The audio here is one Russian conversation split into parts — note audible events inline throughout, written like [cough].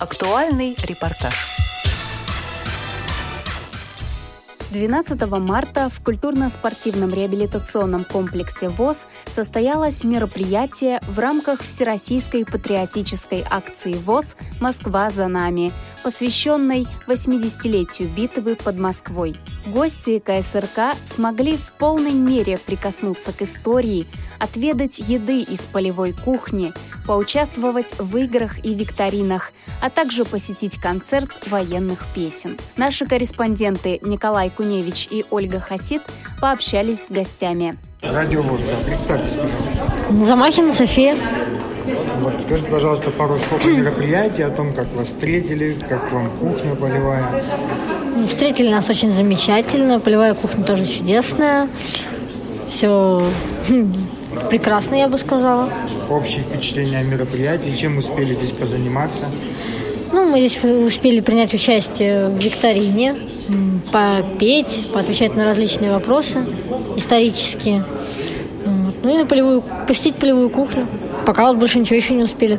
Актуальный репортаж. 12 марта в культурно-спортивном реабилитационном комплексе ВОЗ состоялось мероприятие в рамках Всероссийской патриотической акции ВОЗ «Москва за нами», посвященной 80-летию битвы под Москвой. Гости КСРК смогли в полной мере прикоснуться к истории, отведать еды из полевой кухни, поучаствовать в играх и викторинах, а также посетить концерт военных песен. Наши корреспонденты Николай Куневич и Ольга Хасид пообщались с гостями. Радиовоз, да, представьтесь, пожалуйста. Замахина София. Вот, скажите, пожалуйста, пару слов о мероприятии, о том, как вас встретили, как вам кухня полевая. Встретили нас очень замечательно, полевая кухня тоже чудесная. Все [laughs] прекрасно, я бы сказала. Общие впечатления о мероприятии, чем успели здесь позаниматься? Ну, мы здесь успели принять участие в викторине, попеть, поотвечать на различные вопросы исторические. Ну и на полевую, посетить полевую кухню. Пока вот больше ничего еще не успели.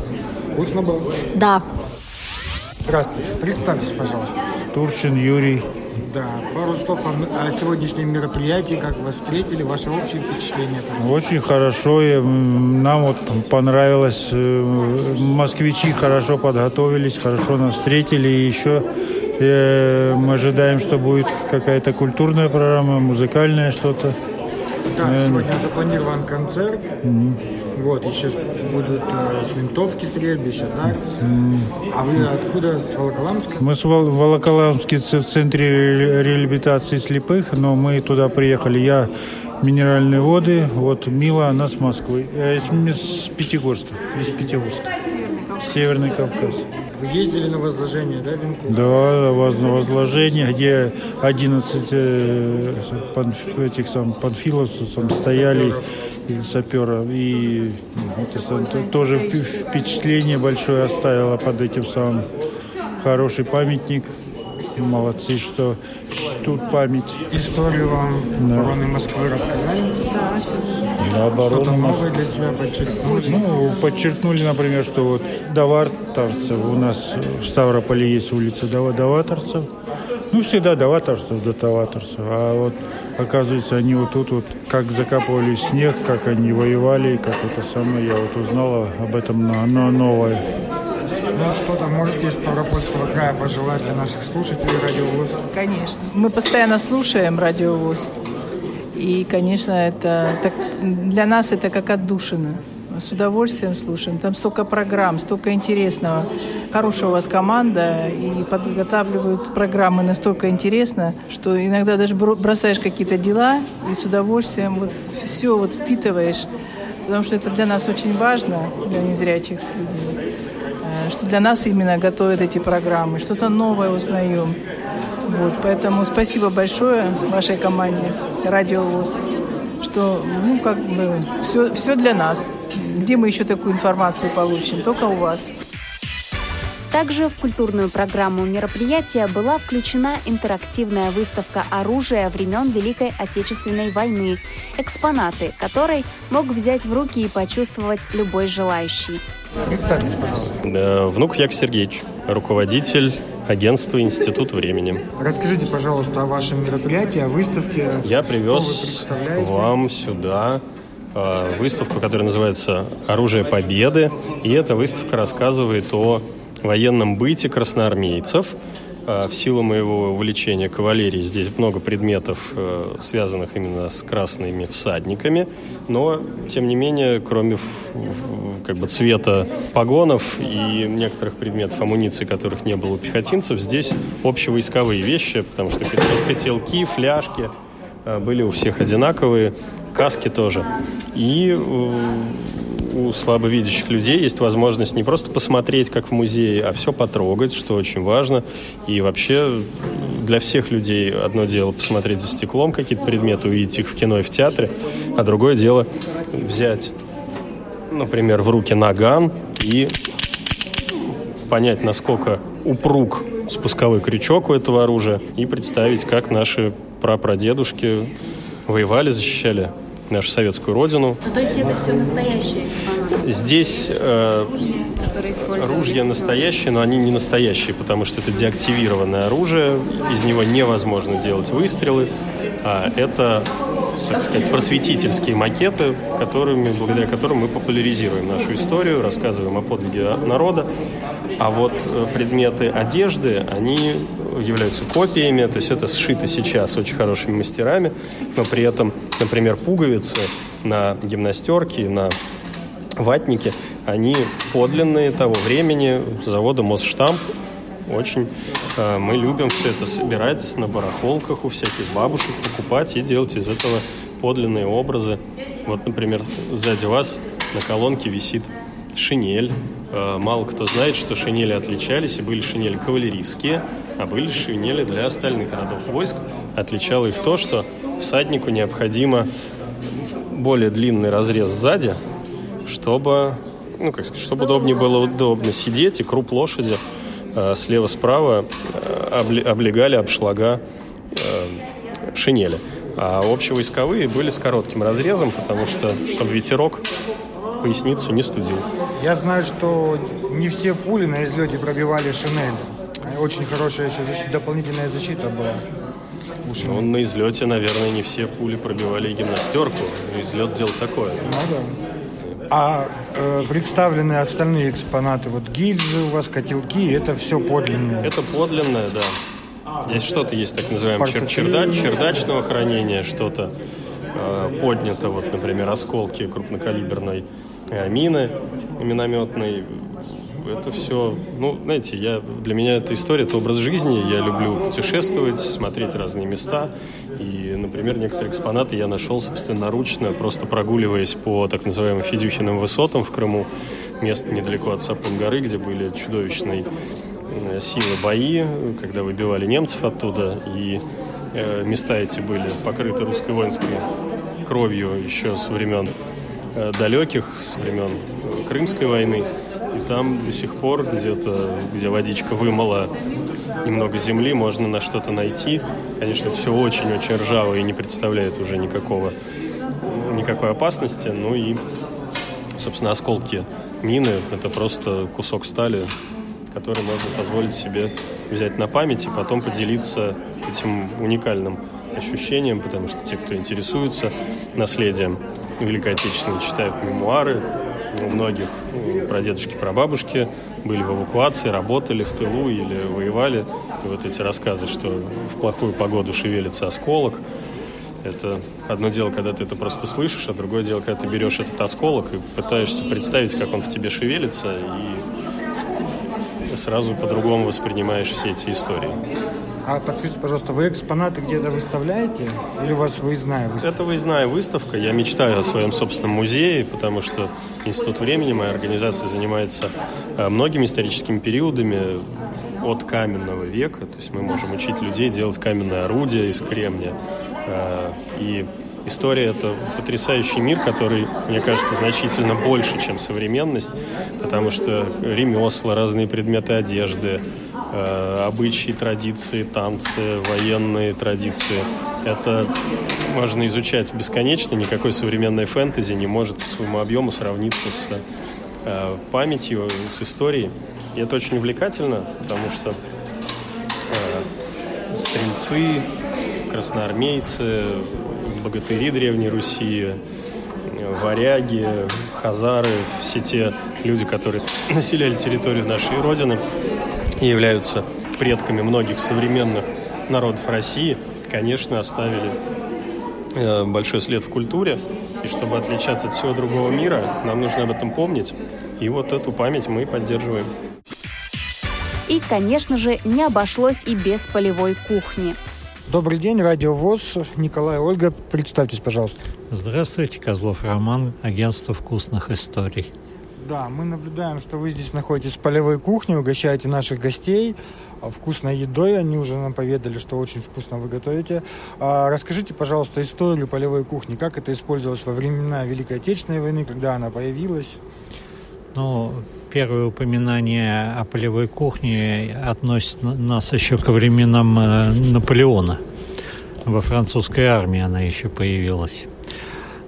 Вкусно было? Да. Здравствуйте. Представьтесь, пожалуйста. Турчин Юрий. Да, пару слов о, о сегодняшнем мероприятии, как вас встретили, ваши общие впечатления. Очень хорошо, и нам вот понравилось. Э, москвичи хорошо подготовились, хорошо нас встретили. И еще э, мы ожидаем, что будет какая-то культурная программа, музыкальная что-то. Да, э, сегодня запланирован концерт. Mm-hmm. Вот, еще будут э, с винтовки стрельбища, дартс. Mm. А вы откуда, с Волоколамска? Мы с Вол- Волоколамски в центре реабилитации слепых, но мы туда приехали. Я минеральные воды, вот Мила, она с Москвы, э, с, с Пятигорска, из Пятигорска. Северный Кавказ. Вы ездили на возложение, да, венков? Да, на возложение, где 11 э, пан, этих сам, панфиловцев там стояли сапера. И это, тоже впечатление большое оставило под этим самым. Хороший памятник. Молодцы, что чтут память. Историю вам да. обороны Москвы рассказали? Да, сегодня. Оборону Что-то новое для себя подчеркнули? Ну, подчеркнули, например, что вот даваторцев, у нас в Ставрополе есть улица даваторцев. Ну, всегда даваторцев, до даваторцев. А вот Оказывается, они вот тут вот как закапывали снег, как они воевали, как это самое, я вот узнала об этом на, на новое. Ну что-то можете из Ставропольского края пожелать для наших слушателей радиовоз? Конечно. Мы постоянно слушаем радиовоз. И, конечно, это так, для нас это как отдушина с удовольствием слушаем. Там столько программ, столько интересного. Хорошая у вас команда, и подготавливают программы настолько интересно, что иногда даже бросаешь какие-то дела и с удовольствием вот все вот впитываешь, потому что это для нас очень важно, для незрячих людей, э, что для нас именно готовят эти программы, что-то новое узнаем. Вот, поэтому спасибо большое вашей команде «Радио ВОЗ», что ну, как бы все, все для нас. Где мы еще такую информацию получим? Только у вас. Также в культурную программу мероприятия была включена интерактивная выставка оружия времен Великой Отечественной войны, экспонаты которой мог взять в руки и почувствовать любой желающий. Представьтесь, пожалуйста. Внук Яков Сергеевич, руководитель агентства «Институт времени». Расскажите, пожалуйста, о вашем мероприятии, о выставке. Я привез вам сюда Э, выставку, которая называется «Оружие Победы». И эта выставка рассказывает о военном быте красноармейцев. Э, в силу моего увлечения кавалерией здесь много предметов, э, связанных именно с красными всадниками. Но, тем не менее, кроме как бы цвета погонов и некоторых предметов амуниции, которых не было у пехотинцев, здесь общевойсковые вещи, потому что котелки, фляжки были у всех одинаковые каски тоже. И э, у слабовидящих людей есть возможность не просто посмотреть, как в музее, а все потрогать, что очень важно. И вообще для всех людей одно дело посмотреть за стеклом какие-то предметы, увидеть их в кино и в театре, а другое дело взять, например, в руки наган и понять, насколько упруг спусковой крючок у этого оружия и представить, как наши прапрадедушки воевали, защищали нашу советскую родину. Ну, то есть это все настоящие экспонаты? Здесь э, ружья настоящие, но они не настоящие, потому что это деактивированное оружие, из него невозможно делать выстрелы, а это так сказать, просветительские макеты, которыми, благодаря которым мы популяризируем нашу историю, рассказываем о подвиге народа. А вот э, предметы одежды, они являются копиями, то есть это сшито сейчас очень хорошими мастерами, но при этом, например, пуговицы на гимнастерке, на ватнике, они подлинные того времени завода Мосштамп. Очень э, мы любим все это собирать на барахолках у всяких бабушек, покупать и делать из этого подлинные образы. Вот, например, сзади вас на колонке висит шинель. Э, мало кто знает, что шинели отличались, и были шинели кавалерийские, а были шинели для остальных родов войск. Отличало их то, что всаднику необходимо более длинный разрез сзади, чтобы, ну, как сказать, чтобы удобнее было удобно сидеть, и круп лошади э, слева-справа э, облегали обшлага шинели. А общевойсковые были с коротким разрезом, потому что, чтобы ветерок поясницу не студил. Я знаю, что не все пули на излете пробивали шинель. Очень хорошая еще защита, дополнительная защита была. Ну, на излете, наверное, не все пули пробивали гимнастерку. Излет делал такое. Ну да. А э, представлены остальные экспонаты, вот гильзы у вас, котелки, это все подлинное? Это подлинное, да. Здесь что-то есть так называемое чер чердач, чердачного хранения, что-то э, поднято, вот, например, осколки крупнокалиберной э, мины минометной. Это все, ну, знаете, я, для меня эта история, это образ жизни. Я люблю путешествовать, смотреть разные места. И, например, некоторые экспонаты я нашел собственноручно, просто прогуливаясь по так называемым Федюхиным высотам в Крыму. Место недалеко от Сапун горы, где были чудовищные силы бои, когда выбивали немцев оттуда, и э, места эти были покрыты русской воинской кровью еще с времен э, далеких, с времен Крымской войны. И там до сих пор где-то, где водичка вымыла немного земли, можно на что-то найти. Конечно, это все очень-очень ржаво и не представляет уже никакого, никакой опасности. Ну и, собственно, осколки мины – это просто кусок стали, который можно позволить себе взять на память и потом поделиться этим уникальным ощущением, потому что те, кто интересуется наследием Великой Отечественной, читают мемуары. У многих ну, прадедушки, прабабушки были в эвакуации, работали в тылу или воевали. И вот эти рассказы, что в плохую погоду шевелится осколок, это одно дело, когда ты это просто слышишь, а другое дело, когда ты берешь этот осколок и пытаешься представить, как он в тебе шевелится, и сразу по-другому воспринимаешь все эти истории. А подскажите, пожалуйста, вы экспонаты где-то выставляете или у вас выездная выставка? Это выездная выставка. Я мечтаю о своем собственном музее, потому что Институт времени, моя организация, занимается э, многими историческими периодами от каменного века. То есть мы можем учить людей делать каменное орудие из кремния. Э, и история — это потрясающий мир, который, мне кажется, значительно больше, чем современность, потому что ремесла, разные предметы одежды, э, обычаи, традиции, танцы, военные традиции — это можно изучать бесконечно, никакой современной фэнтези не может по своему объему сравниться с э, памятью, с историей. И это очень увлекательно, потому что э, стрельцы, красноармейцы, богатыри Древней Руси, варяги, хазары, все те люди, которые [clears throat] населяли территорию нашей Родины и являются предками многих современных народов России, конечно, оставили э, большой след в культуре. И чтобы отличаться от всего другого мира, нам нужно об этом помнить. И вот эту память мы поддерживаем. И, конечно же, не обошлось и без полевой кухни. Добрый день, Радио ВОЗ. Николай, Ольга, представьтесь, пожалуйста. Здравствуйте, Козлов Роман, агентство вкусных историй. Да, мы наблюдаем, что вы здесь находитесь в полевой кухне, угощаете наших гостей вкусной едой. Они уже нам поведали, что очень вкусно вы готовите. А, расскажите, пожалуйста, историю полевой кухни. Как это использовалось во времена Великой Отечественной войны, когда она появилась? Ну, первое упоминание о полевой кухне относит нас еще ко временам э, Наполеона. Во французской армии она еще появилась.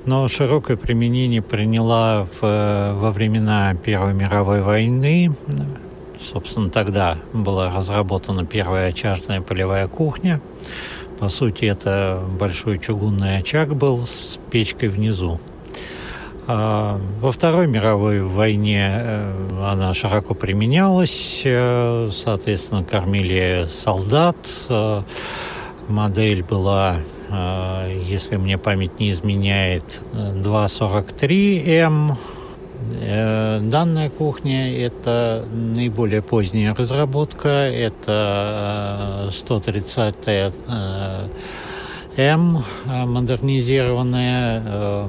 но широкое применение приняла в, во времена Первой мировой войны. Собственно, тогда была разработана первая очажная полевая кухня. По сути, это большой чугунный очаг был с печкой внизу. А во Второй мировой войне э, она широко применялась, э, соответственно, кормили солдат. Э, модель была, если мне память не изменяет, 243М. Данная кухня – это наиболее поздняя разработка, это 130-я М э, модернизированная, э,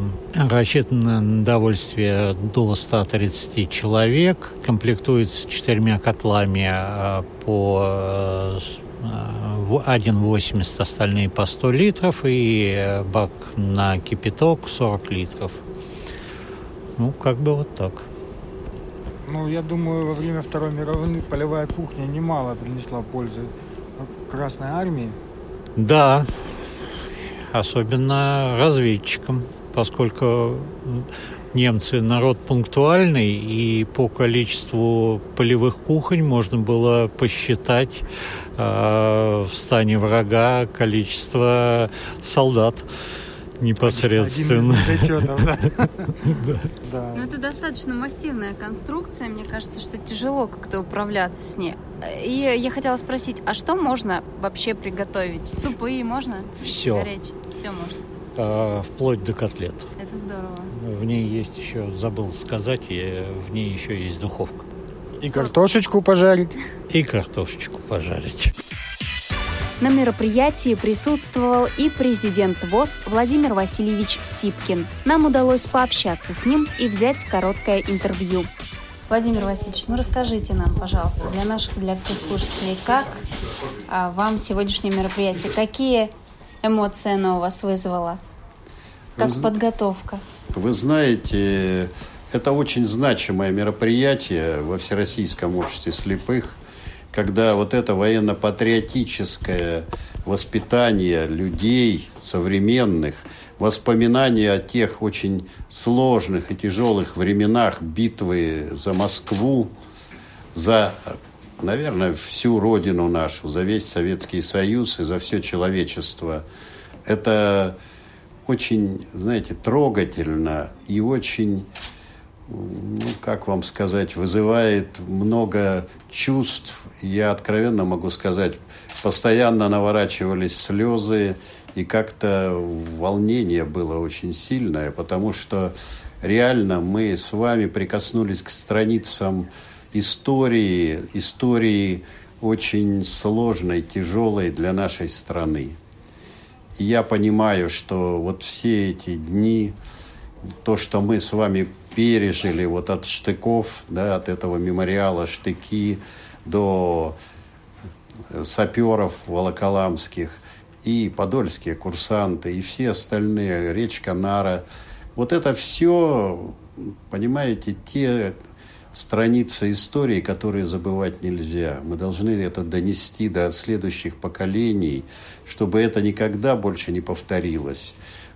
рассчитана на довольствие до 130 человек, комплектуется четырьмя котлами э, по 1,80, остальные по 100 литров и бак на кипяток 40 литров. Ну, как бы вот так. Ну, я думаю, во время Второй мировой полевая кухня немало принесла пользы Красной Армии. Да, особенно разведчикам, поскольку немцы народ пунктуальный, и по количеству полевых кухонь можно было посчитать э, в стане врага количество солдат непосредственно. [laughs] да. Ну, это достаточно массивная конструкция. Мне кажется, что тяжело как-то управляться с ней. И я хотела спросить, а что можно вообще приготовить? Супы можно? Все. Горячие? Все можно? А, вплоть до котлет. Это здорово. В ней есть еще, забыл сказать, в ней еще есть духовка. И картошечку пожарить. И картошечку пожарить. На мероприятии присутствовал и президент ВОЗ Владимир Васильевич Сипкин. Нам удалось пообщаться с ним и взять короткое интервью. Владимир Васильевич, ну расскажите нам, пожалуйста, для наших, для всех слушателей, как а, вам сегодняшнее мероприятие, какие эмоции оно у вас вызвало, как вы, подготовка? Вы знаете, это очень значимое мероприятие во Всероссийском обществе слепых когда вот это военно-патриотическое воспитание людей современных, воспоминания о тех очень сложных и тяжелых временах битвы за Москву, за, наверное, всю родину нашу, за весь Советский Союз и за все человечество. Это очень, знаете, трогательно и очень ну, как вам сказать, вызывает много чувств. Я откровенно могу сказать, постоянно наворачивались слезы, и как-то волнение было очень сильное, потому что реально мы с вами прикоснулись к страницам истории, истории очень сложной, тяжелой для нашей страны. И я понимаю, что вот все эти дни, то, что мы с вами пережили вот от штыков, да, от этого мемориала штыки до саперов волоколамских и подольские курсанты, и все остальные, речка Нара. Вот это все, понимаете, те страницы истории, которые забывать нельзя. Мы должны это донести до следующих поколений, чтобы это никогда больше не повторилось.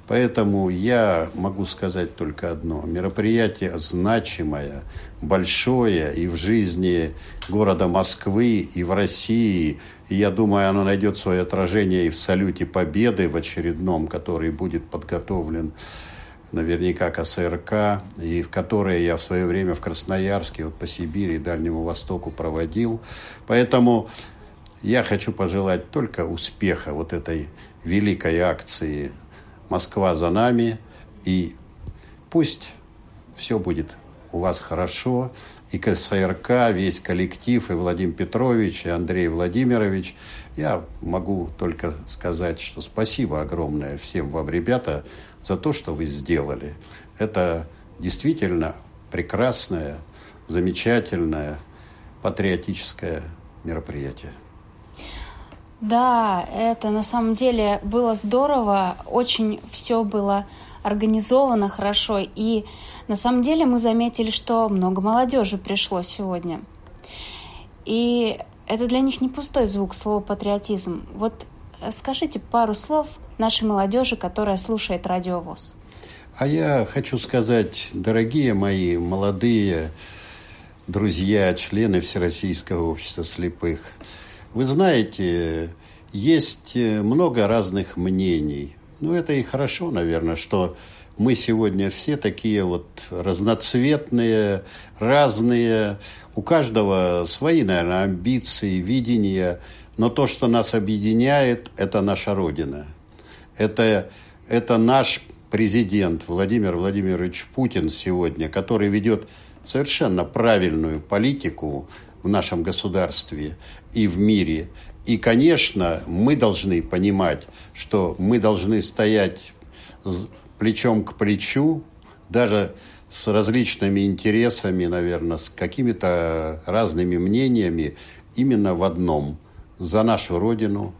Поэтому я могу сказать только одно. Мероприятие значимое, большое и в жизни города Москвы, и в России. И я думаю, оно найдет свое отражение и в салюте Победы в очередном, который будет подготовлен наверняка КСРК, и в которое я в свое время в Красноярске, вот по Сибири и Дальнему Востоку проводил. Поэтому я хочу пожелать только успеха вот этой великой акции Москва за нами, и пусть все будет у вас хорошо, и КСРК, весь коллектив, и Владимир Петрович, и Андрей Владимирович. Я могу только сказать, что спасибо огромное всем вам, ребята, за то, что вы сделали. Это действительно прекрасное, замечательное, патриотическое мероприятие. Да, это на самом деле было здорово, очень все было организовано хорошо, и на самом деле мы заметили, что много молодежи пришло сегодня. И это для них не пустой звук, слово патриотизм. Вот э, скажите пару слов нашей молодежи, которая слушает радиовоз. А я хочу сказать, дорогие мои молодые друзья, члены Всероссийского общества слепых, вы знаете, есть много разных мнений. Ну, это и хорошо, наверное, что мы сегодня все такие вот разноцветные, разные. У каждого свои, наверное, амбиции, видения. Но то, что нас объединяет, это наша Родина. Это, это наш президент Владимир Владимирович Путин сегодня, который ведет совершенно правильную политику в нашем государстве и в мире. И, конечно, мы должны понимать, что мы должны стоять плечом к плечу, даже с различными интересами, наверное, с какими-то разными мнениями, именно в одном – за нашу Родину,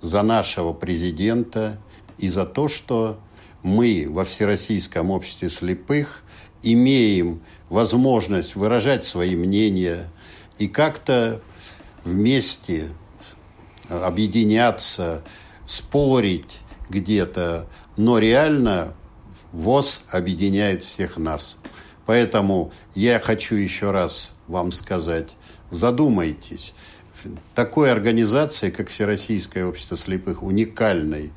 за нашего президента и за то, что мы во Всероссийском обществе слепых имеем возможность выражать свои мнения и как-то вместе объединяться, спорить где-то, но реально ВОЗ объединяет всех нас. Поэтому я хочу еще раз вам сказать, задумайтесь. Такой организации, как Всероссийское общество слепых, уникальной,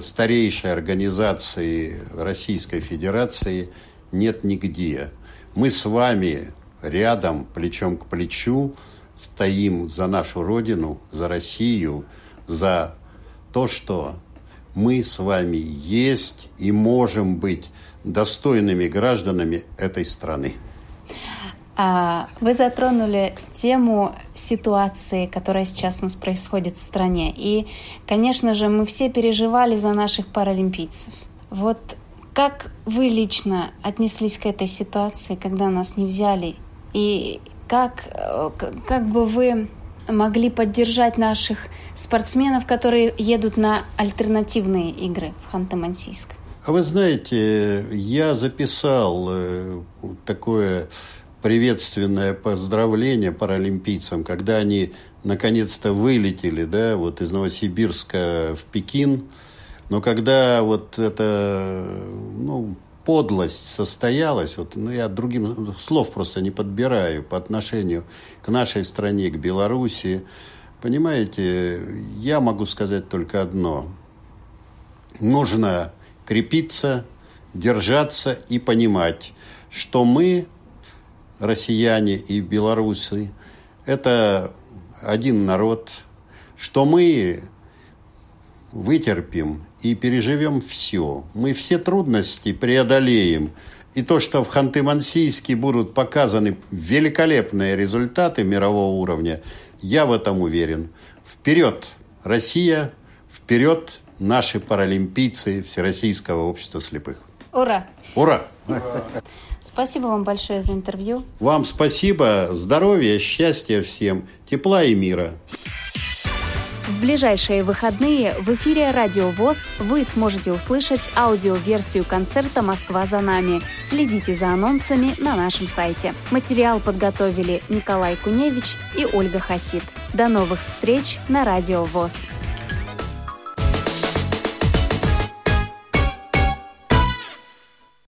старейшей организации Российской Федерации нет нигде. Мы с вами рядом, плечом к плечу, стоим за нашу Родину, за Россию, за то, что мы с вами есть и можем быть достойными гражданами этой страны. А, вы затронули тему ситуации, которая сейчас у нас происходит в стране. И, конечно же, мы все переживали за наших паралимпийцев. Вот как вы лично отнеслись к этой ситуации, когда нас не взяли? И как, э, как бы вы могли поддержать наших спортсменов, которые едут на альтернативные игры в Ханты-Мансийск? А вы знаете, я записал э, такое приветственное поздравление паралимпийцам, когда они наконец-то вылетели, да, вот из Новосибирска в Пекин. Но когда вот это, ну, подлость состоялась, вот, ну, я другим слов просто не подбираю по отношению к нашей стране, к Беларуси. Понимаете, я могу сказать только одно. Нужно крепиться, держаться и понимать, что мы, россияне и белорусы, это один народ, что мы вытерпим и переживем все. Мы все трудности преодолеем. И то, что в Ханты-Мансийске будут показаны великолепные результаты мирового уровня, я в этом уверен. Вперед, Россия! Вперед, наши паралимпийцы Всероссийского общества слепых! Ура! Ура! Спасибо вам большое за интервью. Вам спасибо. Здоровья, счастья всем, тепла и мира. В ближайшие выходные в эфире «Радио ВОЗ» вы сможете услышать аудиоверсию концерта «Москва за нами». Следите за анонсами на нашем сайте. Материал подготовили Николай Куневич и Ольга Хасид. До новых встреч на «Радио ВОЗ».